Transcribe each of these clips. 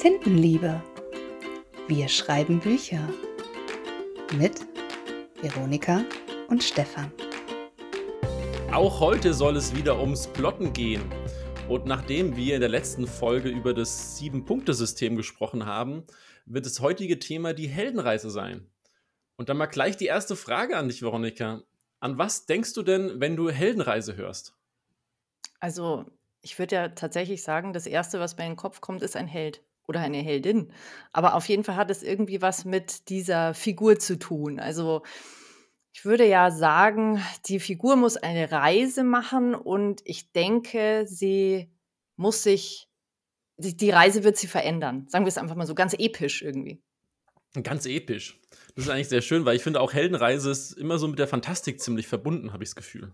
Tintenliebe. Wir schreiben Bücher. Mit Veronika und Stefan. Auch heute soll es wieder ums Plotten gehen. Und nachdem wir in der letzten Folge über das Sieben-Punkte-System gesprochen haben, wird das heutige Thema die Heldenreise sein. Und dann mal gleich die erste Frage an dich, Veronika. An was denkst du denn, wenn du Heldenreise hörst? Also, ich würde ja tatsächlich sagen, das Erste, was mir in den Kopf kommt, ist ein Held oder eine Heldin. Aber auf jeden Fall hat es irgendwie was mit dieser Figur zu tun. Also, ich würde ja sagen, die Figur muss eine Reise machen und ich denke, sie muss sich, die Reise wird sie verändern. Sagen wir es einfach mal so ganz episch irgendwie. Ganz episch. Das ist eigentlich sehr schön, weil ich finde auch Heldenreise ist immer so mit der Fantastik ziemlich verbunden, habe ich das Gefühl.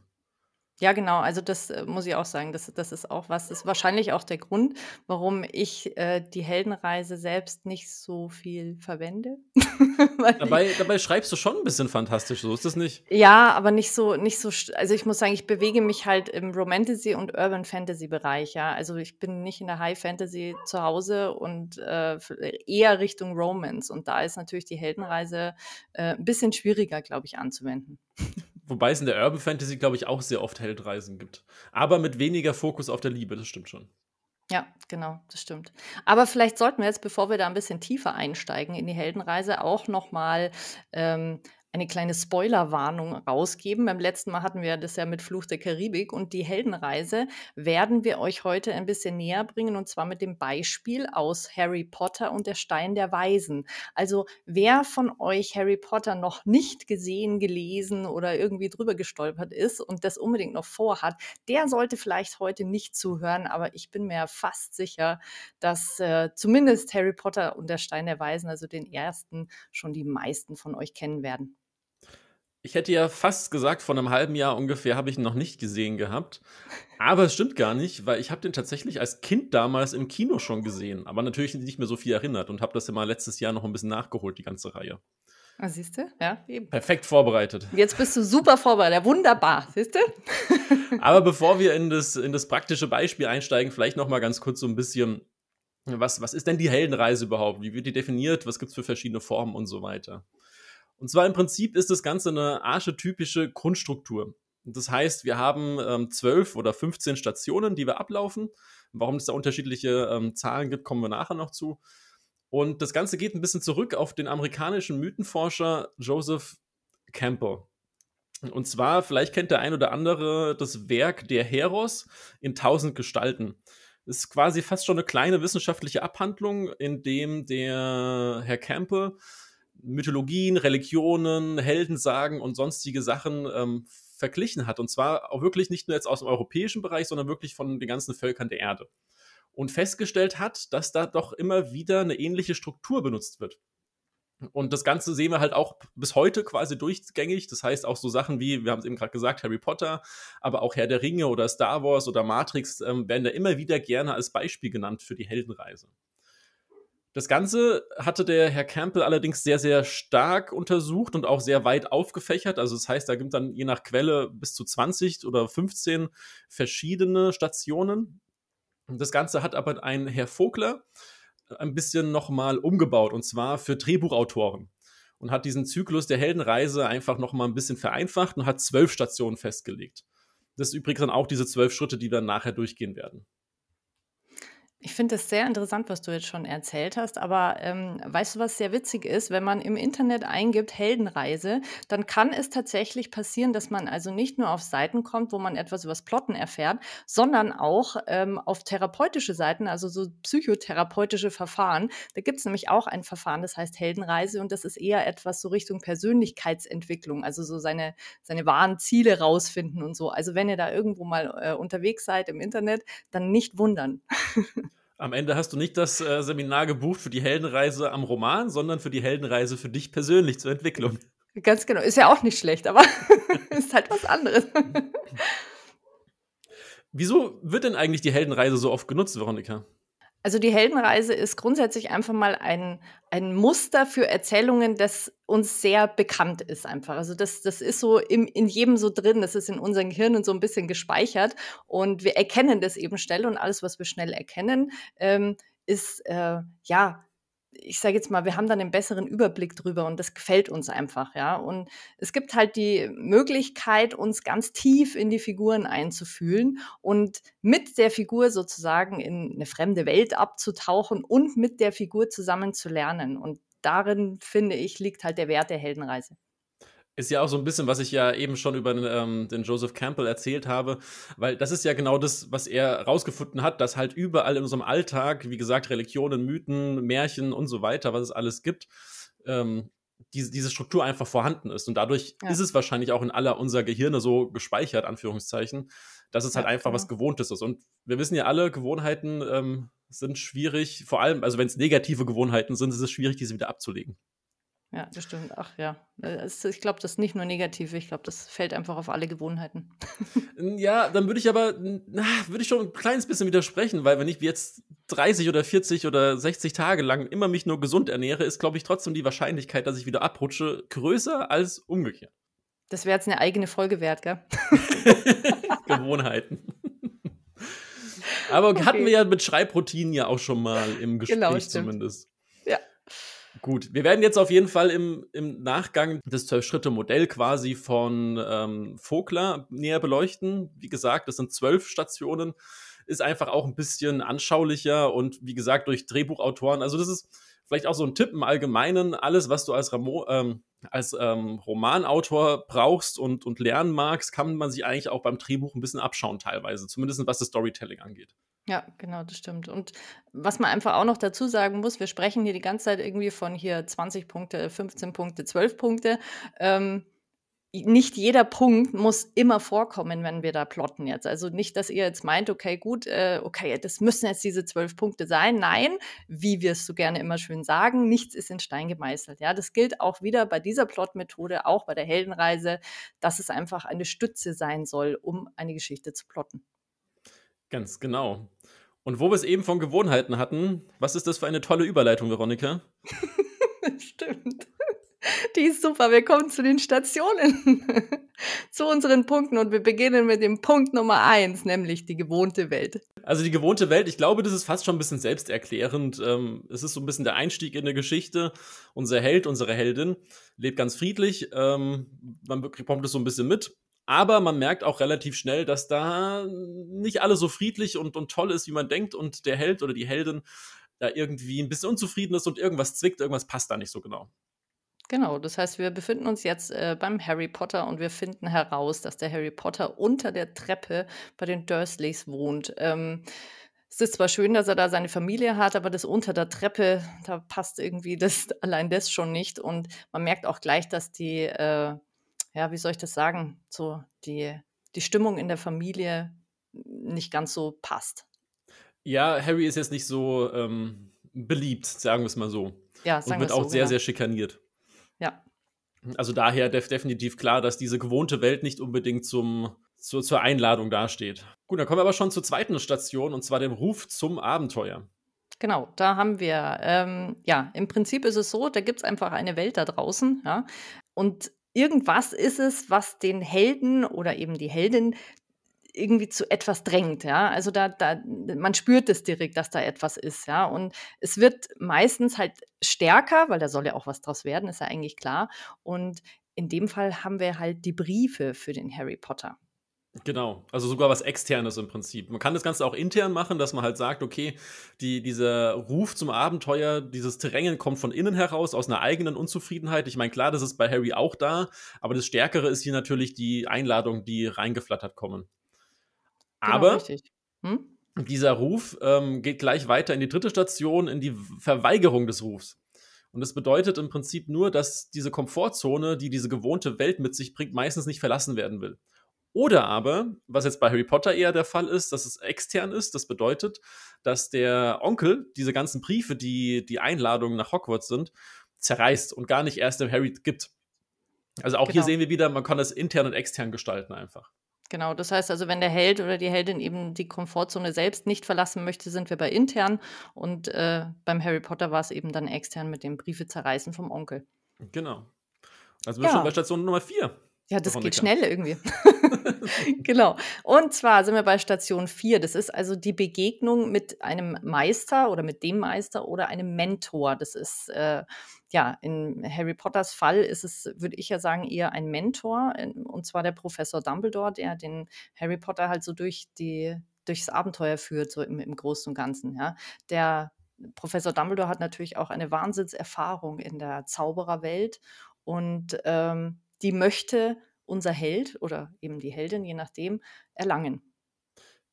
Ja, genau. Also das äh, muss ich auch sagen. Das, das ist auch was. Das ist wahrscheinlich auch der Grund, warum ich äh, die Heldenreise selbst nicht so viel verwende. dabei, dabei schreibst du schon ein bisschen fantastisch, so ist das nicht? Ja, aber nicht so, nicht so. Also ich muss sagen, ich bewege mich halt im Romantasy und Urban Fantasy Bereich. Ja, also ich bin nicht in der High Fantasy zu Hause und äh, eher Richtung Romance. Und da ist natürlich die Heldenreise äh, ein bisschen schwieriger, glaube ich, anzuwenden. Wobei es in der Urban Fantasy, glaube ich, auch sehr oft Heldreisen gibt. Aber mit weniger Fokus auf der Liebe, das stimmt schon. Ja, genau, das stimmt. Aber vielleicht sollten wir jetzt, bevor wir da ein bisschen tiefer einsteigen in die Heldenreise, auch noch mal ähm, eine kleine Spoilerwarnung rausgeben. Beim letzten Mal hatten wir das ja mit Fluch der Karibik und die Heldenreise werden wir euch heute ein bisschen näher bringen und zwar mit dem Beispiel aus Harry Potter und der Stein der Weisen. Also wer von euch Harry Potter noch nicht gesehen, gelesen oder irgendwie drüber gestolpert ist und das unbedingt noch vorhat, der sollte vielleicht heute nicht zuhören, aber ich bin mir fast sicher, dass äh, zumindest Harry Potter und der Stein der Weisen, also den ersten, schon die meisten von euch kennen werden. Ich hätte ja fast gesagt, vor einem halben Jahr ungefähr habe ich ihn noch nicht gesehen gehabt. Aber es stimmt gar nicht, weil ich habe den tatsächlich als Kind damals im Kino schon gesehen. Aber natürlich nicht mehr so viel erinnert und habe das immer letztes Jahr noch ein bisschen nachgeholt, die ganze Reihe. Ah, siehst du? Ja, eben. Perfekt vorbereitet. Jetzt bist du super vorbereitet. Wunderbar, siehst du? Aber bevor wir in das, in das praktische Beispiel einsteigen, vielleicht noch mal ganz kurz so ein bisschen, was, was ist denn die Heldenreise überhaupt? Wie wird die definiert? Was gibt es für verschiedene Formen und so weiter? Und zwar im Prinzip ist das Ganze eine archetypische Grundstruktur. Das heißt, wir haben ähm, 12 oder 15 Stationen, die wir ablaufen. Warum es da unterschiedliche ähm, Zahlen gibt, kommen wir nachher noch zu. Und das Ganze geht ein bisschen zurück auf den amerikanischen Mythenforscher Joseph Campbell. Und zwar, vielleicht kennt der ein oder andere das Werk Der Heros in tausend Gestalten. Das ist quasi fast schon eine kleine wissenschaftliche Abhandlung, in dem der Herr Campbell Mythologien, Religionen, Heldensagen und sonstige Sachen ähm, verglichen hat. Und zwar auch wirklich nicht nur jetzt aus dem europäischen Bereich, sondern wirklich von den ganzen Völkern der Erde. Und festgestellt hat, dass da doch immer wieder eine ähnliche Struktur benutzt wird. Und das Ganze sehen wir halt auch bis heute quasi durchgängig. Das heißt auch so Sachen wie, wir haben es eben gerade gesagt, Harry Potter, aber auch Herr der Ringe oder Star Wars oder Matrix ähm, werden da immer wieder gerne als Beispiel genannt für die Heldenreise. Das Ganze hatte der Herr Campbell allerdings sehr, sehr stark untersucht und auch sehr weit aufgefächert. Also das heißt, da gibt dann je nach Quelle bis zu 20 oder 15 verschiedene Stationen. Das Ganze hat aber ein Herr Vogler ein bisschen nochmal umgebaut und zwar für Drehbuchautoren und hat diesen Zyklus der Heldenreise einfach nochmal ein bisschen vereinfacht und hat zwölf Stationen festgelegt. Das ist übrigens dann auch diese zwölf Schritte, die wir nachher durchgehen werden. Ich finde es sehr interessant, was du jetzt schon erzählt hast, aber ähm, weißt du, was sehr witzig ist? Wenn man im Internet eingibt Heldenreise, dann kann es tatsächlich passieren, dass man also nicht nur auf Seiten kommt, wo man etwas über das Plotten erfährt, sondern auch ähm, auf therapeutische Seiten, also so psychotherapeutische Verfahren. Da gibt es nämlich auch ein Verfahren, das heißt Heldenreise und das ist eher etwas so Richtung Persönlichkeitsentwicklung, also so seine, seine wahren Ziele rausfinden und so. Also wenn ihr da irgendwo mal äh, unterwegs seid im Internet, dann nicht wundern. Am Ende hast du nicht das äh, Seminar gebucht für die Heldenreise am Roman, sondern für die Heldenreise für dich persönlich zur Entwicklung. Ganz genau. Ist ja auch nicht schlecht, aber ist halt was anderes. Wieso wird denn eigentlich die Heldenreise so oft genutzt, Veronika? Also die Heldenreise ist grundsätzlich einfach mal ein, ein Muster für Erzählungen, das uns sehr bekannt ist einfach. Also das, das ist so im, in jedem so drin, das ist in unseren Gehirnen so ein bisschen gespeichert und wir erkennen das eben schnell und alles, was wir schnell erkennen, ähm, ist, äh, ja, ich sage jetzt mal, wir haben dann einen besseren Überblick drüber und das gefällt uns einfach, ja. Und es gibt halt die Möglichkeit, uns ganz tief in die Figuren einzufühlen und mit der Figur sozusagen in eine fremde Welt abzutauchen und mit der Figur zusammen zu lernen. Und darin, finde ich, liegt halt der Wert der Heldenreise. Ist ja auch so ein bisschen, was ich ja eben schon über ähm, den Joseph Campbell erzählt habe, weil das ist ja genau das, was er rausgefunden hat, dass halt überall in unserem Alltag, wie gesagt, Religionen, Mythen, Märchen und so weiter, was es alles gibt, ähm, diese, diese Struktur einfach vorhanden ist. Und dadurch ja. ist es wahrscheinlich auch in aller unserer Gehirne so gespeichert, Anführungszeichen, dass es halt einfach genau. was Gewohntes ist. Und wir wissen ja alle, Gewohnheiten ähm, sind schwierig, vor allem, also wenn es negative Gewohnheiten sind, ist es schwierig, diese wieder abzulegen. Ja, das stimmt. Ach ja. Äh, ich glaube, das ist nicht nur negativ, ich glaube, das fällt einfach auf alle Gewohnheiten. ja, dann würde ich aber, na, würde ich schon ein kleines bisschen widersprechen, weil wenn ich jetzt 30 oder 40 oder 60 Tage lang immer mich nur gesund ernähre, ist, glaube ich, trotzdem die Wahrscheinlichkeit, dass ich wieder abrutsche, größer als umgekehrt. Das wäre jetzt eine eigene Folge wert, gell? Gewohnheiten. Aber okay. hatten wir ja mit Schreibroutinen ja auch schon mal im genau, Gespräch genau, zumindest. Gut, wir werden jetzt auf jeden Fall im, im Nachgang das Zwölf-Schritte-Modell quasi von ähm, Vogler näher beleuchten. Wie gesagt, das sind zwölf Stationen, ist einfach auch ein bisschen anschaulicher und wie gesagt durch Drehbuchautoren. Also das ist vielleicht auch so ein Tipp im Allgemeinen. Alles, was du als, Ramo ähm, als ähm, Romanautor brauchst und, und lernen magst, kann man sich eigentlich auch beim Drehbuch ein bisschen abschauen teilweise, zumindest was das Storytelling angeht. Ja, genau, das stimmt. Und was man einfach auch noch dazu sagen muss, wir sprechen hier die ganze Zeit irgendwie von hier 20 Punkte, 15 Punkte, 12 Punkte. Ähm, nicht jeder Punkt muss immer vorkommen, wenn wir da plotten jetzt. Also nicht, dass ihr jetzt meint, okay, gut, äh, okay, das müssen jetzt diese zwölf Punkte sein. Nein, wie wir es so gerne immer schön sagen, nichts ist in Stein gemeißelt. Ja, das gilt auch wieder bei dieser Plotmethode, auch bei der Heldenreise, dass es einfach eine Stütze sein soll, um eine Geschichte zu plotten. Ganz genau. Und wo wir es eben von Gewohnheiten hatten, was ist das für eine tolle Überleitung, Veronika? Stimmt. Die ist super. Wir kommen zu den Stationen, zu unseren Punkten und wir beginnen mit dem Punkt Nummer eins, nämlich die gewohnte Welt. Also die gewohnte Welt, ich glaube, das ist fast schon ein bisschen selbsterklärend. Ähm, es ist so ein bisschen der Einstieg in eine Geschichte. Unser Held, unsere Heldin lebt ganz friedlich. Ähm, man bekommt es so ein bisschen mit. Aber man merkt auch relativ schnell, dass da nicht alles so friedlich und, und toll ist, wie man denkt. Und der Held oder die Heldin da irgendwie ein bisschen unzufrieden ist und irgendwas zwickt, irgendwas passt da nicht so genau. Genau, das heißt, wir befinden uns jetzt äh, beim Harry Potter und wir finden heraus, dass der Harry Potter unter der Treppe bei den Dursleys wohnt. Ähm, es ist zwar schön, dass er da seine Familie hat, aber das unter der Treppe, da passt irgendwie das allein das schon nicht. Und man merkt auch gleich, dass die äh, ja, wie soll ich das sagen, so die, die Stimmung in der Familie nicht ganz so passt. Ja, Harry ist jetzt nicht so ähm, beliebt, sagen wir es mal so. Ja, sagen Und wird auch so, sehr, genau. sehr schikaniert. Ja. Also daher def definitiv klar, dass diese gewohnte Welt nicht unbedingt zum, zu, zur Einladung dasteht. Gut, dann kommen wir aber schon zur zweiten Station, und zwar dem Ruf zum Abenteuer. Genau, da haben wir, ähm, ja, im Prinzip ist es so, da gibt es einfach eine Welt da draußen, ja. Und irgendwas ist es, was den Helden oder eben die Heldin irgendwie zu etwas drängt, ja. Also da, da, man spürt es direkt, dass da etwas ist, ja. Und es wird meistens halt stärker, weil da soll ja auch was draus werden, ist ja eigentlich klar. Und in dem Fall haben wir halt die Briefe für den Harry Potter. Genau, also sogar was externes im Prinzip. Man kann das Ganze auch intern machen, dass man halt sagt, okay, die, dieser Ruf zum Abenteuer, dieses Drängen kommt von innen heraus, aus einer eigenen Unzufriedenheit. Ich meine, klar, das ist bei Harry auch da, aber das Stärkere ist hier natürlich die Einladung, die reingeflattert kommen. Genau, aber hm? dieser Ruf ähm, geht gleich weiter in die dritte Station, in die Verweigerung des Rufs. Und das bedeutet im Prinzip nur, dass diese Komfortzone, die diese gewohnte Welt mit sich bringt, meistens nicht verlassen werden will. Oder aber, was jetzt bei Harry Potter eher der Fall ist, dass es extern ist. Das bedeutet, dass der Onkel diese ganzen Briefe, die die Einladungen nach Hogwarts sind, zerreißt und gar nicht erst dem Harry gibt. Also auch genau. hier sehen wir wieder, man kann das intern und extern gestalten einfach. Genau, das heißt also, wenn der Held oder die Heldin eben die Komfortzone selbst nicht verlassen möchte, sind wir bei intern und äh, beim Harry Potter war es eben dann extern mit dem Briefe zerreißen vom Onkel. Genau. Also wir ja. schon bei Station Nummer 4. Ja, das geht schnell irgendwie. genau. Und zwar sind wir bei Station 4. Das ist also die Begegnung mit einem Meister oder mit dem Meister oder einem Mentor. Das ist, äh, ja, in Harry Potters Fall ist es, würde ich ja sagen, eher ein Mentor. Und zwar der Professor Dumbledore, der den Harry Potter halt so durch die, durchs Abenteuer führt, so im, im Großen und Ganzen. Ja. Der Professor Dumbledore hat natürlich auch eine Wahnsinnserfahrung in der Zaubererwelt und ähm, die möchte unser Held oder eben die Heldin, je nachdem, erlangen.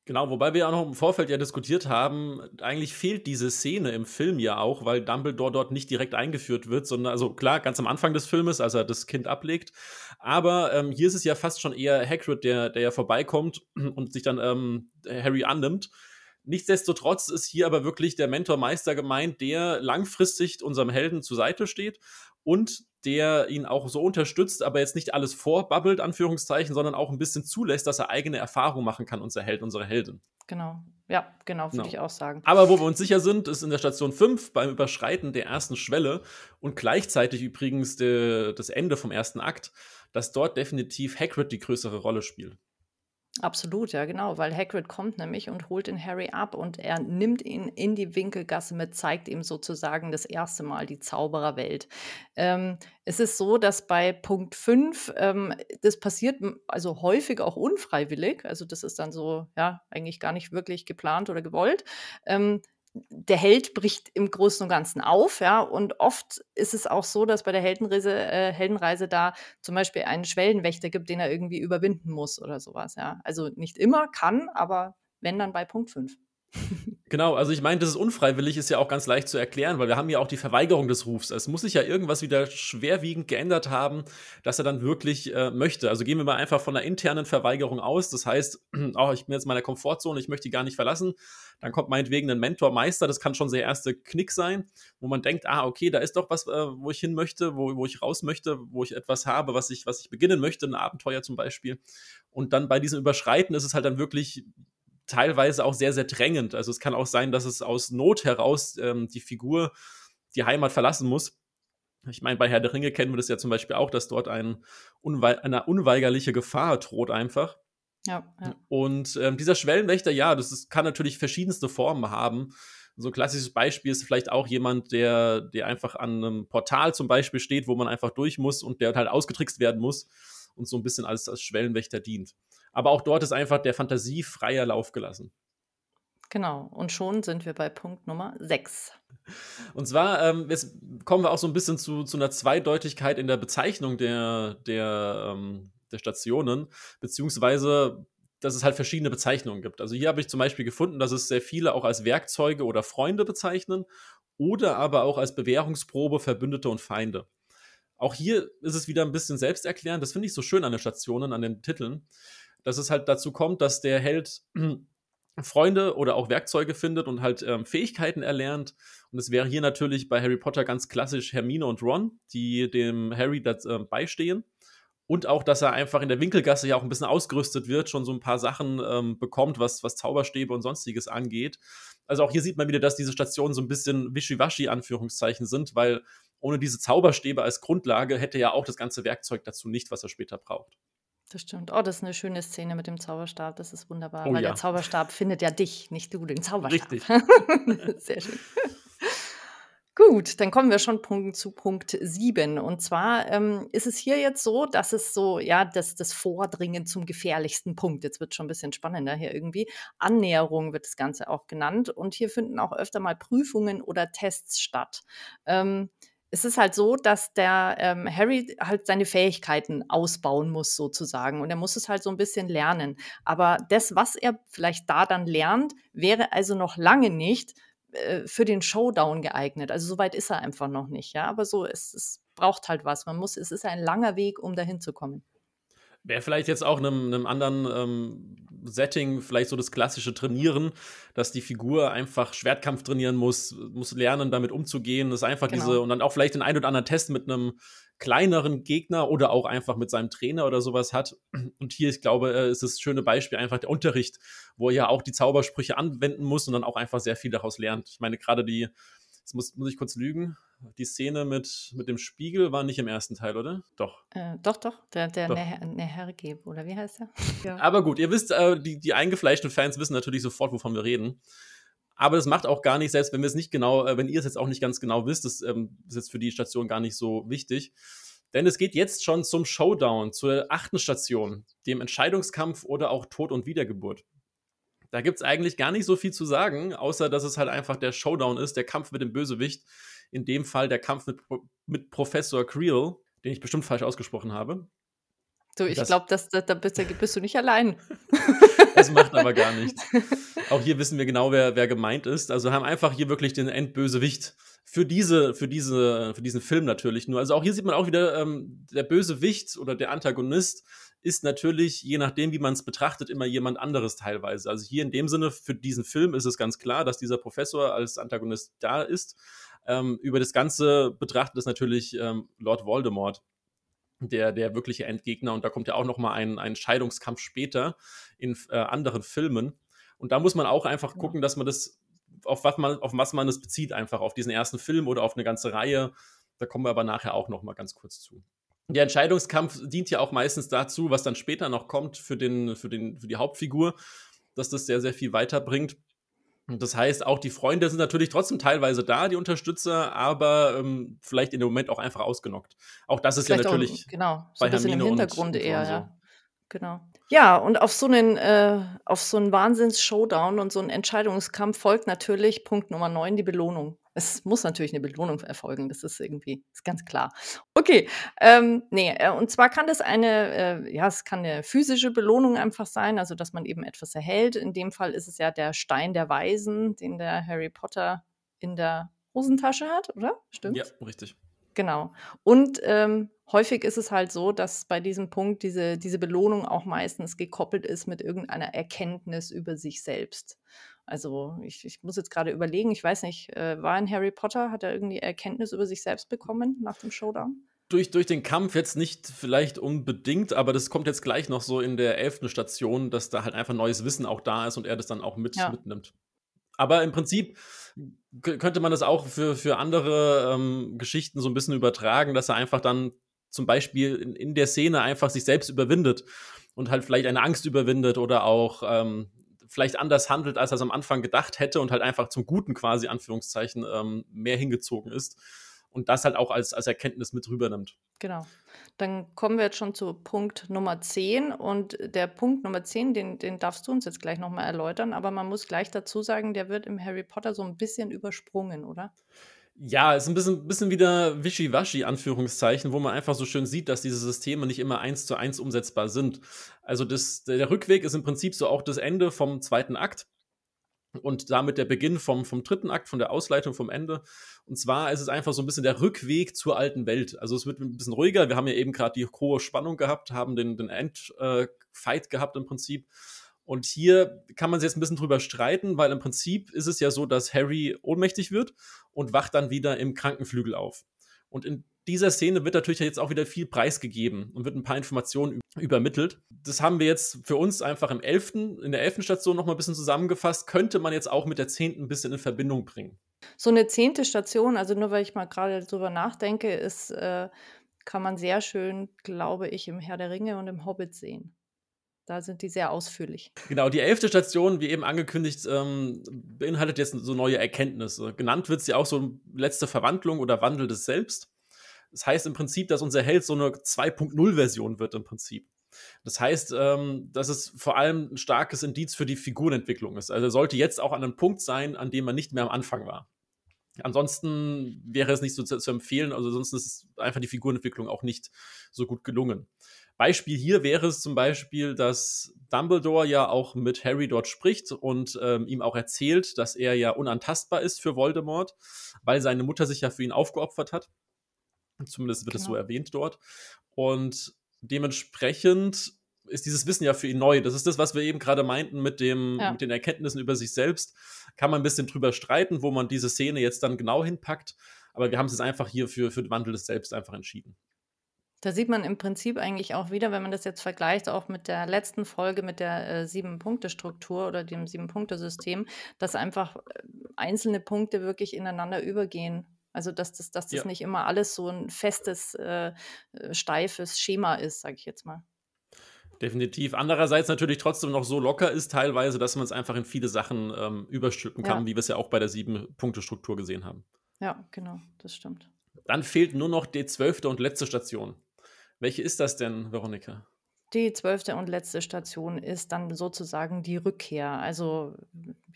Genau, wobei wir auch noch im Vorfeld ja diskutiert haben, eigentlich fehlt diese Szene im Film ja auch, weil Dumbledore dort nicht direkt eingeführt wird, sondern, also klar, ganz am Anfang des Filmes, als er das Kind ablegt. Aber ähm, hier ist es ja fast schon eher Hagrid, der, der ja vorbeikommt und sich dann ähm, Harry annimmt. Nichtsdestotrotz ist hier aber wirklich der Mentormeister gemeint, der langfristig unserem Helden zur Seite steht und der ihn auch so unterstützt, aber jetzt nicht alles vorbabbelt, Anführungszeichen, sondern auch ein bisschen zulässt, dass er eigene Erfahrungen machen kann, unser Held, unsere Heldin. Genau. Ja, genau, würde genau. ich auch sagen. Aber wo wir uns sicher sind, ist in der Station 5 beim Überschreiten der ersten Schwelle und gleichzeitig übrigens de, das Ende vom ersten Akt, dass dort definitiv Hagrid die größere Rolle spielt. Absolut, ja, genau, weil Hagrid kommt nämlich und holt den Harry ab und er nimmt ihn in die Winkelgasse mit, zeigt ihm sozusagen das erste Mal die Zaubererwelt. Ähm, es ist so, dass bei Punkt 5, ähm, das passiert also häufig auch unfreiwillig, also das ist dann so, ja, eigentlich gar nicht wirklich geplant oder gewollt. Ähm, der Held bricht im Großen und Ganzen auf, ja, und oft ist es auch so, dass bei der Heldenreise, äh, Heldenreise da zum Beispiel einen Schwellenwächter gibt, den er irgendwie überwinden muss oder sowas, ja. Also nicht immer, kann, aber wenn dann bei Punkt 5. Genau, also ich meine, das ist unfreiwillig, ist ja auch ganz leicht zu erklären, weil wir haben ja auch die Verweigerung des Rufs. Es muss sich ja irgendwas wieder schwerwiegend geändert haben, dass er dann wirklich äh, möchte. Also gehen wir mal einfach von einer internen Verweigerung aus. Das heißt, oh, ich bin jetzt in meiner Komfortzone, ich möchte die gar nicht verlassen. Dann kommt meinetwegen ein Mentor, Meister, das kann schon der erste Knick sein, wo man denkt, ah, okay, da ist doch was, äh, wo ich hin möchte, wo, wo ich raus möchte, wo ich etwas habe, was ich, was ich beginnen möchte, ein Abenteuer zum Beispiel. Und dann bei diesem Überschreiten ist es halt dann wirklich teilweise auch sehr, sehr drängend. Also es kann auch sein, dass es aus Not heraus ähm, die Figur die Heimat verlassen muss. Ich meine, bei Herr der Ringe kennen wir das ja zum Beispiel auch, dass dort ein unwe eine unweigerliche Gefahr droht einfach. Ja, ja. Und ähm, dieser Schwellenwächter, ja, das ist, kann natürlich verschiedenste Formen haben. So ein klassisches Beispiel ist vielleicht auch jemand, der, der einfach an einem Portal zum Beispiel steht, wo man einfach durch muss und der halt ausgetrickst werden muss und so ein bisschen als, als Schwellenwächter dient. Aber auch dort ist einfach der Fantasie freier Lauf gelassen. Genau, und schon sind wir bei Punkt Nummer 6. Und zwar, ähm, jetzt kommen wir auch so ein bisschen zu, zu einer Zweideutigkeit in der Bezeichnung der, der, ähm, der Stationen, beziehungsweise dass es halt verschiedene Bezeichnungen gibt. Also hier habe ich zum Beispiel gefunden, dass es sehr viele auch als Werkzeuge oder Freunde bezeichnen oder aber auch als Bewährungsprobe Verbündete und Feinde. Auch hier ist es wieder ein bisschen selbsterklärend. Das finde ich so schön an den Stationen, an den Titeln dass es halt dazu kommt, dass der Held Freunde oder auch Werkzeuge findet und halt ähm, Fähigkeiten erlernt. Und es wäre hier natürlich bei Harry Potter ganz klassisch Hermine und Ron, die dem Harry das, äh, beistehen. Und auch, dass er einfach in der Winkelgasse ja auch ein bisschen ausgerüstet wird, schon so ein paar Sachen ähm, bekommt, was, was Zauberstäbe und sonstiges angeht. Also auch hier sieht man wieder, dass diese Stationen so ein bisschen wischiwaschi, Anführungszeichen, sind, weil ohne diese Zauberstäbe als Grundlage hätte er ja auch das ganze Werkzeug dazu nicht, was er später braucht. Das stimmt. Oh, das ist eine schöne Szene mit dem Zauberstab. Das ist wunderbar. Oh, weil ja. der Zauberstab findet ja dich, nicht du den Zauberstab. Richtig. Sehr schön. Gut, dann kommen wir schon Punkt, zu Punkt 7. Und zwar ähm, ist es hier jetzt so, dass es so, ja, das, das Vordringen zum gefährlichsten Punkt. Jetzt wird schon ein bisschen spannender hier irgendwie. Annäherung wird das Ganze auch genannt. Und hier finden auch öfter mal Prüfungen oder Tests statt. Ähm, es ist halt so, dass der ähm, Harry halt seine Fähigkeiten ausbauen muss, sozusagen. Und er muss es halt so ein bisschen lernen. Aber das, was er vielleicht da dann lernt, wäre also noch lange nicht äh, für den Showdown geeignet. Also soweit ist er einfach noch nicht, ja. Aber so, es, es braucht halt was. Man muss, es ist ein langer Weg, um dahin zu kommen. Wäre vielleicht jetzt auch in einem, einem anderen ähm, Setting vielleicht so das klassische Trainieren, dass die Figur einfach Schwertkampf trainieren muss, muss lernen, damit umzugehen. Das ist einfach genau. diese, und dann auch vielleicht den ein oder anderen Test mit einem kleineren Gegner oder auch einfach mit seinem Trainer oder sowas hat. Und hier, ich glaube, äh, ist das schöne Beispiel einfach der Unterricht, wo er ja auch die Zaubersprüche anwenden muss und dann auch einfach sehr viel daraus lernt. Ich meine, gerade die, jetzt muss, muss ich kurz lügen, die Szene mit, mit dem Spiegel war nicht im ersten Teil, oder? Doch. Äh, doch, doch, der, der doch. Nehergeb, oder wie heißt der? Ja. Aber gut, ihr wisst, äh, die, die eingefleischten Fans wissen natürlich sofort, wovon wir reden. Aber das macht auch gar nicht, selbst wenn wir es nicht genau, äh, wenn ihr es jetzt auch nicht ganz genau wisst, das ähm, ist jetzt für die Station gar nicht so wichtig. Denn es geht jetzt schon zum Showdown, zur achten Station, dem Entscheidungskampf oder auch Tod und Wiedergeburt. Da gibt es eigentlich gar nicht so viel zu sagen, außer dass es halt einfach der Showdown ist, der Kampf mit dem Bösewicht. In dem Fall der Kampf mit, mit Professor Creel, den ich bestimmt falsch ausgesprochen habe. Du, ich glaube, da, da bist, du nicht allein. das macht aber gar nichts. Auch hier wissen wir genau, wer, wer gemeint ist. Also haben einfach hier wirklich den Endbösewicht für diese, für diese, für diesen Film natürlich nur. Also auch hier sieht man auch wieder, ähm, der Bösewicht oder der Antagonist ist natürlich, je nachdem, wie man es betrachtet, immer jemand anderes teilweise. Also hier in dem Sinne, für diesen Film ist es ganz klar, dass dieser Professor als Antagonist da ist. Ähm, über das Ganze betrachtet ist natürlich ähm, Lord Voldemort der, der wirkliche Endgegner. Und da kommt ja auch noch mal ein, ein Scheidungskampf später in äh, anderen Filmen. Und da muss man auch einfach gucken, dass man das, auf was man, auf was man es bezieht, einfach auf diesen ersten Film oder auf eine ganze Reihe. Da kommen wir aber nachher auch noch mal ganz kurz zu. Der Entscheidungskampf dient ja auch meistens dazu, was dann später noch kommt für, den, für, den, für die Hauptfigur, dass das sehr, sehr viel weiterbringt. Und das heißt, auch die Freunde sind natürlich trotzdem teilweise da, die Unterstützer, aber ähm, vielleicht in dem Moment auch einfach ausgenockt. Auch das ist vielleicht ja natürlich auch, genau, so ein bisschen im Hintergrund und, eher, und so. ja. Genau. Ja, und auf so einen, äh, auf so einen Wahnsinns-Showdown und so einen Entscheidungskampf folgt natürlich Punkt Nummer 9, die Belohnung. Es muss natürlich eine Belohnung erfolgen, das ist irgendwie, ist ganz klar. Okay, ähm, nee, äh, und zwar kann das eine, äh, ja, es kann eine physische Belohnung einfach sein, also dass man eben etwas erhält. In dem Fall ist es ja der Stein der Weisen, den der Harry Potter in der Hosentasche hat, oder? Stimmt? Ja, richtig. Genau. Und ähm, häufig ist es halt so, dass bei diesem Punkt diese, diese Belohnung auch meistens gekoppelt ist mit irgendeiner Erkenntnis über sich selbst. Also ich, ich muss jetzt gerade überlegen, ich weiß nicht, äh, war in Harry Potter, hat er irgendwie Erkenntnis über sich selbst bekommen nach dem Showdown? Durch, durch den Kampf jetzt nicht vielleicht unbedingt, aber das kommt jetzt gleich noch so in der elften Station, dass da halt einfach neues Wissen auch da ist und er das dann auch mit, ja. mitnimmt. Aber im Prinzip könnte man das auch für, für andere ähm, Geschichten so ein bisschen übertragen, dass er einfach dann zum Beispiel in, in der Szene einfach sich selbst überwindet und halt vielleicht eine Angst überwindet oder auch ähm, vielleicht anders handelt, als er es am Anfang gedacht hätte und halt einfach zum Guten quasi, Anführungszeichen, ähm, mehr hingezogen ist und das halt auch als, als Erkenntnis mit rübernimmt. Genau. Dann kommen wir jetzt schon zu Punkt Nummer 10 und der Punkt Nummer 10, den, den darfst du uns jetzt gleich nochmal erläutern, aber man muss gleich dazu sagen, der wird im Harry Potter so ein bisschen übersprungen, oder? Ja, ist ein bisschen, bisschen wieder wischiwaschi, Anführungszeichen, wo man einfach so schön sieht, dass diese Systeme nicht immer eins zu eins umsetzbar sind. Also das, der Rückweg ist im Prinzip so auch das Ende vom zweiten Akt und damit der Beginn vom, vom dritten Akt, von der Ausleitung vom Ende. Und zwar ist es einfach so ein bisschen der Rückweg zur alten Welt. Also es wird ein bisschen ruhiger. Wir haben ja eben gerade die hohe Spannung gehabt, haben den, den Endfight äh, gehabt im Prinzip. Und hier kann man sich jetzt ein bisschen drüber streiten, weil im Prinzip ist es ja so, dass Harry ohnmächtig wird und wacht dann wieder im Krankenflügel auf. Und in dieser Szene wird natürlich jetzt auch wieder viel preisgegeben und wird ein paar Informationen übermittelt. Das haben wir jetzt für uns einfach im 11., in der 11. Station nochmal ein bisschen zusammengefasst. Könnte man jetzt auch mit der 10. ein bisschen in Verbindung bringen. So eine 10. Station, also nur weil ich mal gerade drüber nachdenke, ist, äh, kann man sehr schön, glaube ich, im Herr der Ringe und im Hobbit sehen. Da sind die sehr ausführlich. Genau, die elfte Station, wie eben angekündigt, ähm, beinhaltet jetzt so neue Erkenntnisse. Genannt wird sie auch so letzte Verwandlung oder Wandel des Selbst. Das heißt im Prinzip, dass unser Held so eine 2.0-Version wird im Prinzip. Das heißt, ähm, dass es vor allem ein starkes Indiz für die Figurenentwicklung ist. Also er sollte jetzt auch an einem Punkt sein, an dem man nicht mehr am Anfang war. Ansonsten wäre es nicht so zu, zu empfehlen, also sonst ist einfach die Figurenentwicklung auch nicht so gut gelungen. Beispiel hier wäre es zum Beispiel, dass Dumbledore ja auch mit Harry dort spricht und ähm, ihm auch erzählt, dass er ja unantastbar ist für Voldemort, weil seine Mutter sich ja für ihn aufgeopfert hat. Zumindest wird es so genau. erwähnt dort. Und dementsprechend ist dieses Wissen ja für ihn neu. Das ist das, was wir eben gerade meinten mit, dem, ja. mit den Erkenntnissen über sich selbst. Kann man ein bisschen drüber streiten, wo man diese Szene jetzt dann genau hinpackt. Aber wir haben es jetzt einfach hier für, für den Wandel des Selbst einfach entschieden. Da sieht man im Prinzip eigentlich auch wieder, wenn man das jetzt vergleicht, auch mit der letzten Folge mit der äh, Sieben-Punkte-Struktur oder dem Sieben-Punkte-System, dass einfach äh, einzelne Punkte wirklich ineinander übergehen Also, dass das, dass das Ja. nicht immer alles so ein festes, äh, äh, steifes Schema ist, sage ich jetzt mal. Definitiv. Andererseits natürlich trotzdem noch so locker ist teilweise, dass man es einfach in viele Sachen ähm, überstülpen kann, Ja. wie wir es ja auch bei der Sieben-Punkte-Struktur gesehen haben. Ja, genau, das stimmt. Dann fehlt nur noch die zwölfte und letzte Station. Welche ist das denn, Veronika? Die zwölfte und letzte Station ist dann sozusagen die Rückkehr. Also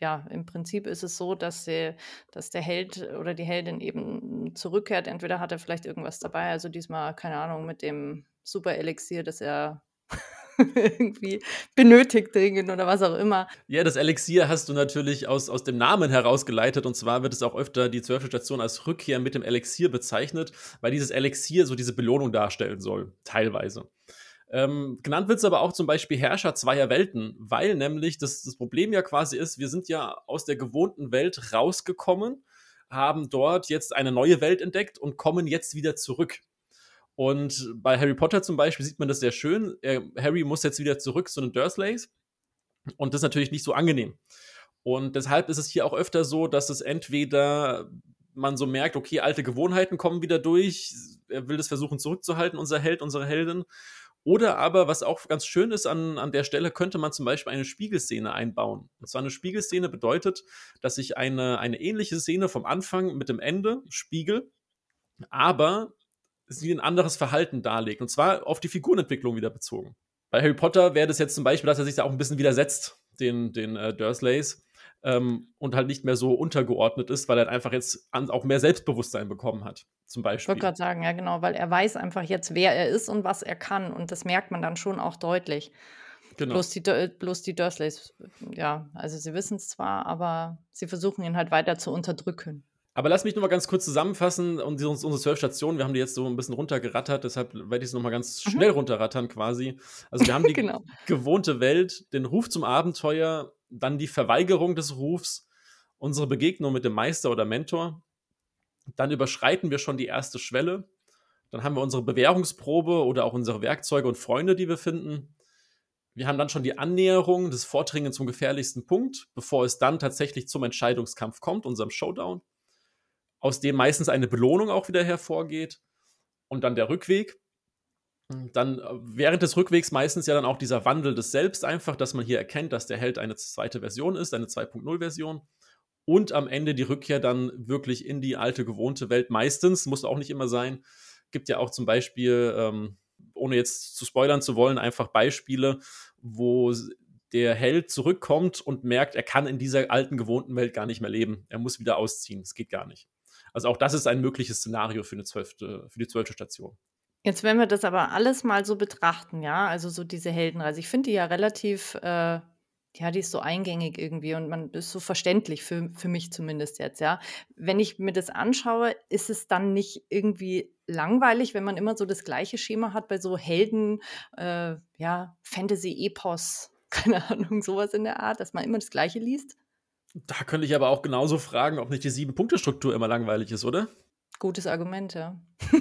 ja, im Prinzip ist es so, dass, der, dass der Held oder die Heldin eben zurückkehrt. Entweder hat er vielleicht irgendwas dabei, also diesmal, keine Ahnung, mit dem Super-Elixier, das er irgendwie benötigt dringend oder was auch immer. Ja, das Elixier hast du natürlich aus, aus dem Namen herausgeleitet und zwar wird es auch öfter die zwölfte Station als Rückkehr mit dem Elixier bezeichnet, weil dieses Elixier so diese Belohnung darstellen soll, teilweise. Ähm, genannt wird es aber auch zum Beispiel Herrscher zweier Welten, weil nämlich das, das Problem ja quasi ist, wir sind ja aus der gewohnten Welt rausgekommen, haben dort jetzt eine neue Welt entdeckt und kommen jetzt wieder zurück. Und bei Harry Potter zum Beispiel sieht man das sehr schön. Er, Harry muss jetzt wieder zurück zu den Dursleys. Und das ist natürlich nicht so angenehm. Und deshalb ist es hier auch öfter so, dass es entweder man so merkt, okay, alte Gewohnheiten kommen wieder durch. Er will das versuchen zurückzuhalten, unser Held, unsere Heldin. Oder aber, was auch ganz schön ist an, an der Stelle, könnte man zum Beispiel eine Spiegelszene einbauen. Und zwar eine Spiegelszene bedeutet, dass ich eine, eine ähnliche Szene vom Anfang mit dem Ende spiegel, aber sie ein anderes Verhalten darlegt. Und zwar auf die Figurenentwicklung wieder bezogen. Bei Harry Potter wäre das jetzt zum Beispiel, dass er sich da auch ein bisschen widersetzt, den, den äh, Dursleys, ähm, und halt nicht mehr so untergeordnet ist, weil er einfach jetzt an, auch mehr Selbstbewusstsein bekommen hat, zum Ich Beispiel. wollte gerade sagen, ja genau, weil er weiß einfach jetzt, wer er ist und was er kann. Und das merkt man dann schon auch deutlich. Genau. Bloß, die, bloß die Dursleys, ja, also sie wissen es zwar, aber sie versuchen ihn halt weiter zu unterdrücken. Aber lass mich noch mal ganz kurz zusammenfassen und unsere zwölf Stationen, wir haben die jetzt so ein bisschen runtergerattert, deshalb werde ich es noch mal ganz Mhm. schnell runterrattern quasi. Also wir haben die Genau. gewohnte Welt, den Ruf zum Abenteuer, dann die Verweigerung des Rufs, unsere Begegnung mit dem Meister oder Mentor. Dann überschreiten wir schon die erste Schwelle. Dann haben wir unsere Bewährungsprobe oder auch unsere Werkzeuge und Freunde, die wir finden. Wir haben dann schon die Annäherung, das Vordringen zum gefährlichsten Punkt, bevor es dann tatsächlich zum Entscheidungskampf kommt, unserem Showdown, aus dem meistens eine Belohnung auch wieder hervorgeht. Und dann der Rückweg. Dann äh, während des Rückwegs meistens ja dann auch dieser Wandel des Selbst einfach, dass man hier erkennt, dass der Held eine zweite Version ist, eine 2.0-Version. Und am Ende die Rückkehr dann wirklich in die alte gewohnte Welt. Meistens, muss auch nicht immer sein. Gibt ja auch zum Beispiel, ähm, ohne jetzt zu spoilern zu wollen, einfach Beispiele, wo der Held zurückkommt und merkt, er kann in dieser alten gewohnten Welt gar nicht mehr leben. Er muss wieder ausziehen. Es geht gar nicht. Also auch das ist ein mögliches Szenario für, eine zwölfte, für die zwölfte Station. Jetzt, wenn wir das aber alles mal so betrachten, ja, also so diese Heldenreise, ich finde die ja relativ, äh, ja, die ist so eingängig irgendwie und man ist so verständlich für, für mich zumindest jetzt, ja. Wenn ich mir das anschaue, ist es dann nicht irgendwie langweilig, wenn man immer so das gleiche Schema hat bei so Helden, äh, ja, Fantasy-Epos, keine Ahnung, sowas in der Art, dass man immer das Gleiche liest? Da könnte ich aber auch genauso fragen, ob nicht die Sieben-Punkte-Struktur immer langweilig ist, oder? Gutes Argument, ja.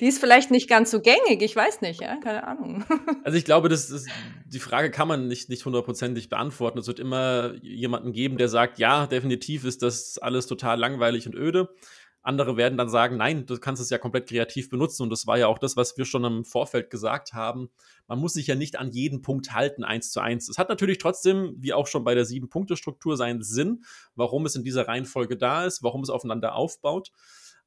Die ist vielleicht nicht ganz so gängig, ich weiß nicht, ja, keine Ahnung. Also ich glaube, das ist, die Frage kann man nicht, nicht hundertprozentig beantworten. Es wird immer jemanden geben, der sagt, ja, definitiv ist das alles total langweilig und öde. Andere werden dann sagen, nein, du kannst es ja komplett kreativ benutzen. Und das war ja auch das, was wir schon im Vorfeld gesagt haben. Man muss sich ja nicht an jeden Punkt halten, eins zu eins. Es hat natürlich trotzdem, wie auch schon bei der Sieben-Punkte-Struktur, seinen Sinn, warum es in dieser Reihenfolge da ist, warum es aufeinander aufbaut.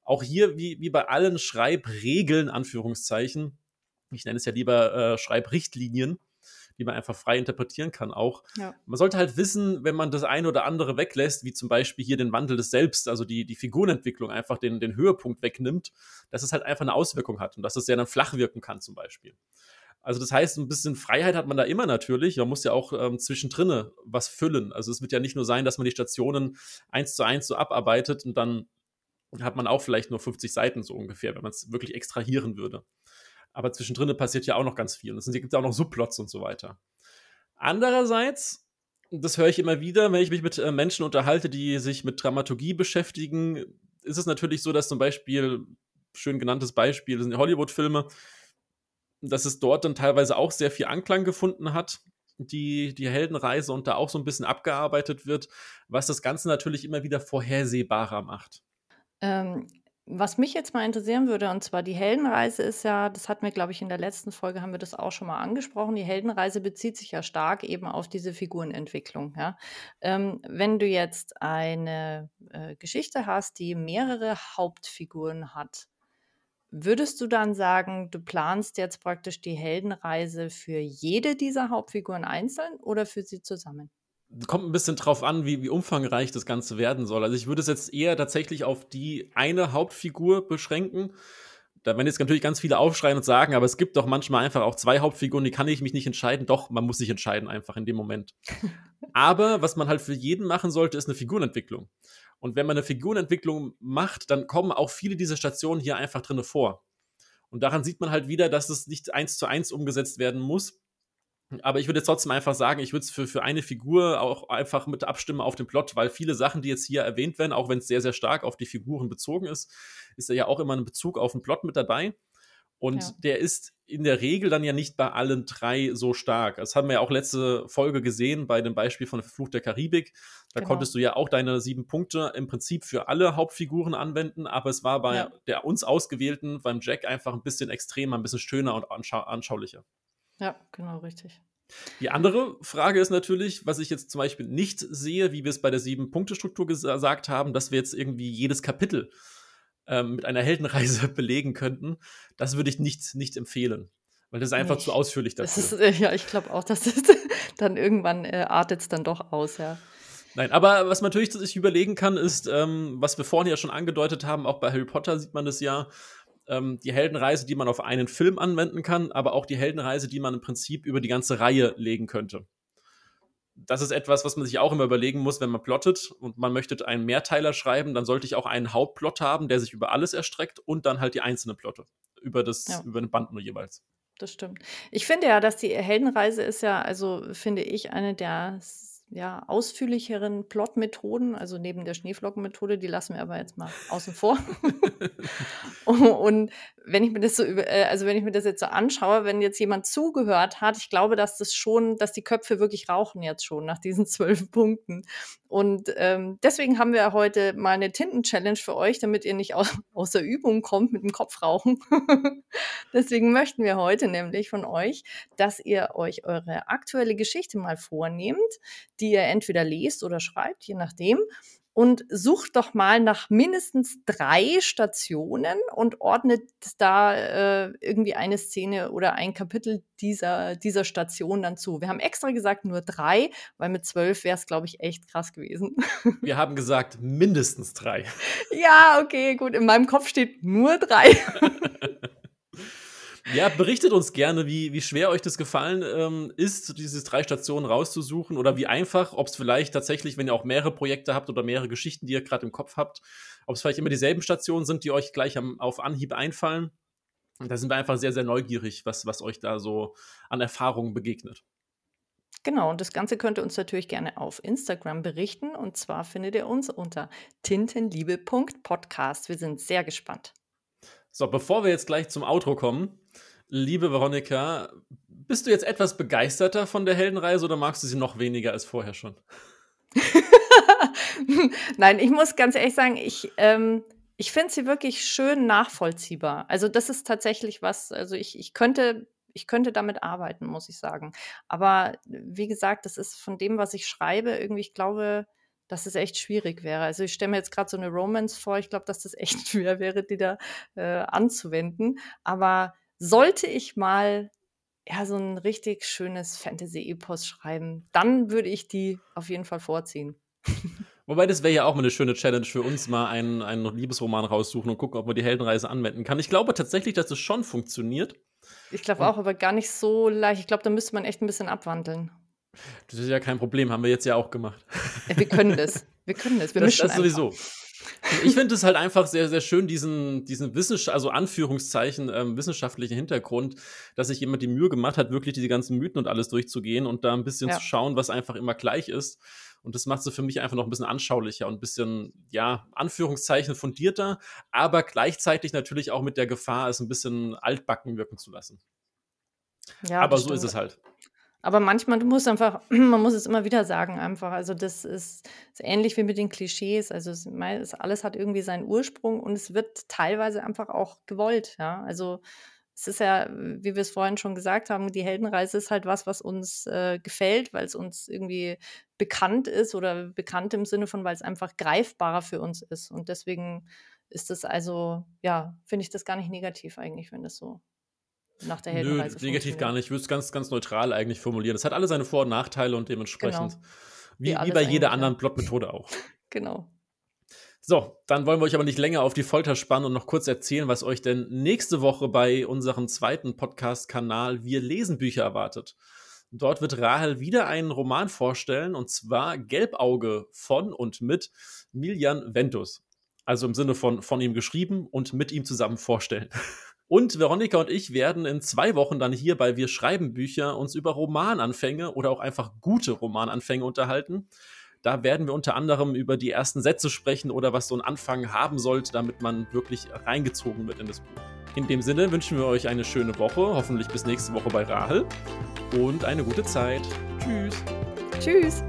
Auch hier, wie, wie bei allen Schreibregeln, Anführungszeichen, ich nenne es ja lieber äh, Schreibrichtlinien, die man einfach frei interpretieren kann auch. Ja. Man sollte halt wissen, wenn man das eine oder andere weglässt, wie zum Beispiel hier den Wandel des Selbst, also die, die Figurenentwicklung einfach den, den Höhepunkt wegnimmt, dass es halt einfach eine Auswirkung hat und dass es ja dann flach wirken kann zum Beispiel. Also das heißt, ein bisschen Freiheit hat man da immer natürlich. Man muss ja auch ähm, zwischendrin was füllen. Also es wird ja nicht nur sein, dass man die Stationen eins zu eins so abarbeitet und dann hat man auch vielleicht nur 50 Seiten so ungefähr, wenn man es wirklich extrahieren würde. Aber zwischendrin passiert ja auch noch ganz viel. Und es gibt auch noch Subplots und so weiter. Andererseits, das höre ich immer wieder, wenn ich mich mit äh, Menschen unterhalte, die sich mit Dramaturgie beschäftigen, ist es natürlich so, dass zum Beispiel, schön genanntes Beispiel, das sind die Hollywood-Filme, dass es dort dann teilweise auch sehr viel Anklang gefunden hat, die, die Heldenreise und da auch so ein bisschen abgearbeitet wird, was das Ganze natürlich immer wieder vorhersehbarer macht. Ähm, was mich jetzt mal interessieren würde, und zwar die Heldenreise ist ja, das hatten wir, glaube ich, in der letzten Folge haben wir das auch schon mal angesprochen. Die Heldenreise bezieht sich ja stark eben auf diese Figurenentwicklung. Ja? Ähm, wenn du jetzt eine äh, Geschichte hast, die mehrere Hauptfiguren hat, würdest du dann sagen, du planst jetzt praktisch die Heldenreise für jede dieser Hauptfiguren einzeln oder für sie zusammen? Kommt ein bisschen drauf an, wie, wie umfangreich das Ganze werden soll. Also ich würde es jetzt eher tatsächlich auf die eine Hauptfigur beschränken. Da werden jetzt natürlich ganz viele aufschreien und sagen, aber es gibt doch manchmal einfach auch zwei Hauptfiguren, die kann ich mich nicht entscheiden. Doch, man muss sich entscheiden einfach in dem Moment. aber was man halt für jeden machen sollte, ist eine Figurenentwicklung. Und wenn man eine Figurenentwicklung macht, dann kommen auch viele dieser Stationen hier einfach drinne vor. Und daran sieht man halt wieder, dass es nicht eins zu eins umgesetzt werden muss, aber ich würde jetzt trotzdem einfach sagen, ich würde es für, für eine Figur auch einfach mit abstimmen auf den Plot, weil viele Sachen, die jetzt hier erwähnt werden, auch wenn es sehr, sehr stark auf die Figuren bezogen ist, ist ja auch immer ein Bezug auf den Plot mit dabei. Und ja. der ist in der Regel dann ja nicht bei allen drei so stark. Das haben wir ja auch letzte Folge gesehen bei dem Beispiel von Fluch der Karibik. Da genau. konntest du ja auch deine sieben Punkte im Prinzip für alle Hauptfiguren anwenden, aber es war bei ja. der uns ausgewählten, beim Jack, einfach ein bisschen extremer, ein bisschen schöner und anschau anschaulicher. Ja, genau, richtig. Die andere Frage ist natürlich, was ich jetzt zum Beispiel nicht sehe, wie wir es bei der Sieben-Punkte-Struktur gesagt haben, dass wir jetzt irgendwie jedes Kapitel ähm, mit einer Heldenreise belegen könnten. Das würde ich nicht, nicht empfehlen, weil das ist einfach nicht. zu ausführlich dafür. Ist, äh, ja, ich glaube auch, dass es dann irgendwann äh, artet es dann doch aus, ja. Nein, aber was man natürlich sich überlegen kann, ist, ähm, was wir vorhin ja schon angedeutet haben, auch bei Harry Potter sieht man das ja, ähm, die Heldenreise, die man auf einen Film anwenden kann, aber auch die Heldenreise, die man im Prinzip über die ganze Reihe legen könnte. Das ist etwas, was man sich auch immer überlegen muss, wenn man plottet und man möchte einen Mehrteiler schreiben, dann sollte ich auch einen Hauptplot haben, der sich über alles erstreckt und dann halt die einzelnen Plotte über das ja. über den Band nur jeweils. Das stimmt. Ich finde ja, dass die Heldenreise ist ja, also finde ich, eine der ja, ausführlicheren Plot-Methoden, also neben der Schneeflockenmethode, die lassen wir aber jetzt mal außen vor. und wenn ich mir das so über, äh, also wenn ich mir das jetzt so anschaue, wenn jetzt jemand zugehört hat, ich glaube, dass das schon, dass die Köpfe wirklich rauchen jetzt schon nach diesen zwölf Punkten. Und ähm, deswegen haben wir heute mal eine Tinten-Challenge für euch, damit ihr nicht aus, aus der Übung kommt mit dem Kopfrauchen. deswegen möchten wir heute nämlich von euch, dass ihr euch eure aktuelle Geschichte mal vornehmt, die ihr entweder lest oder schreibt, je nachdem. Und sucht doch mal nach mindestens drei Stationen und ordnet da äh, irgendwie eine Szene oder ein Kapitel dieser, dieser Station dann zu. Wir haben extra gesagt nur drei, weil mit zwölf wäre es, glaube ich, echt krass gewesen. Wir haben gesagt mindestens drei. Ja, okay, gut. In meinem Kopf steht nur drei. Ja, berichtet uns gerne, wie, wie schwer euch das gefallen ähm, ist, diese drei Stationen rauszusuchen oder wie einfach, ob es vielleicht tatsächlich, wenn ihr auch mehrere Projekte habt oder mehrere Geschichten, die ihr gerade im Kopf habt, ob es vielleicht immer dieselben Stationen sind, die euch gleich am, auf Anhieb einfallen. Da sind wir einfach sehr, sehr neugierig, was, was euch da so an Erfahrungen begegnet. Genau, und das Ganze könnt ihr uns natürlich gerne auf Instagram berichten. Und zwar findet ihr uns unter tintenliebe.podcast. Wir sind sehr gespannt. So, bevor wir jetzt gleich zum Outro kommen, liebe Veronika, bist du jetzt etwas begeisterter von der Heldenreise oder magst du sie noch weniger als vorher schon? Nein, ich muss ganz ehrlich sagen, ich, ähm, ich finde sie wirklich schön nachvollziehbar. Also das ist tatsächlich was, also ich, ich könnte ich könnte damit arbeiten, muss ich sagen. Aber wie gesagt, das ist von dem, was ich schreibe, irgendwie, ich glaube, dass es echt schwierig wäre. Also ich stelle mir jetzt gerade so eine Romance vor, ich glaube, dass das echt schwer wäre, die da äh, anzuwenden. Aber sollte ich mal ja so ein richtig schönes Fantasy-Epos schreiben, dann würde ich die auf jeden Fall vorziehen. Wobei das wäre ja auch mal eine schöne Challenge für uns, mal einen, einen Liebesroman raussuchen und gucken, ob man die Heldenreise anwenden kann. Ich glaube tatsächlich, dass das schon funktioniert. Ich glaube auch, aber gar nicht so leicht. Ich glaube, da müsste man echt ein bisschen abwandeln. Das ist ja kein Problem, haben wir jetzt ja auch gemacht. Ja, wir können das. Wir können das. Wir das, das sowieso. Ich finde es halt einfach sehr, sehr schön, diesen, diesen Wissenschaft, also Anführungszeichen, ähm, wissenschaftlichen Hintergrund, dass sich jemand die Mühe gemacht hat, wirklich diese ganzen Mythen und alles durchzugehen und da ein bisschen ja. zu schauen, was einfach immer gleich ist. Und das macht es für mich einfach noch ein bisschen anschaulicher und ein bisschen, ja, Anführungszeichen fundierter, aber gleichzeitig natürlich auch mit der Gefahr, es ein bisschen altbacken wirken zu lassen. Ja, aber so ist es halt. Aber manchmal, du musst einfach, man muss es immer wieder sagen, einfach. Also, das ist, ist ähnlich wie mit den Klischees. Also, es, es, alles hat irgendwie seinen Ursprung und es wird teilweise einfach auch gewollt. Ja, also es ist ja, wie wir es vorhin schon gesagt haben, die Heldenreise ist halt was, was uns äh, gefällt, weil es uns irgendwie bekannt ist oder bekannt im Sinne von, weil es einfach greifbarer für uns ist. Und deswegen ist das also, ja, finde ich das gar nicht negativ eigentlich, wenn das so nach der Heldenreise Nö, negativ gar nicht. Ich würde es ganz, ganz neutral eigentlich formulieren. Es hat alle seine Vor- und Nachteile und dementsprechend, genau. wie, wie, wie bei jeder anderen Plotmethode auch. Genau. So, dann wollen wir euch aber nicht länger auf die Folter spannen und noch kurz erzählen, was euch denn nächste Woche bei unserem zweiten Podcast-Kanal Wir lesen Bücher erwartet. Dort wird Rahel wieder einen Roman vorstellen, und zwar Gelbauge von und mit Miljan Ventus. Also im Sinne von von ihm geschrieben und mit ihm zusammen vorstellen. Und Veronika und ich werden in zwei Wochen dann hier bei Wir schreiben Bücher uns über Romananfänge oder auch einfach gute Romananfänge unterhalten. Da werden wir unter anderem über die ersten Sätze sprechen oder was so ein Anfang haben sollte, damit man wirklich reingezogen wird in das Buch. In dem Sinne wünschen wir euch eine schöne Woche, hoffentlich bis nächste Woche bei Rahel und eine gute Zeit. Tschüss. Tschüss.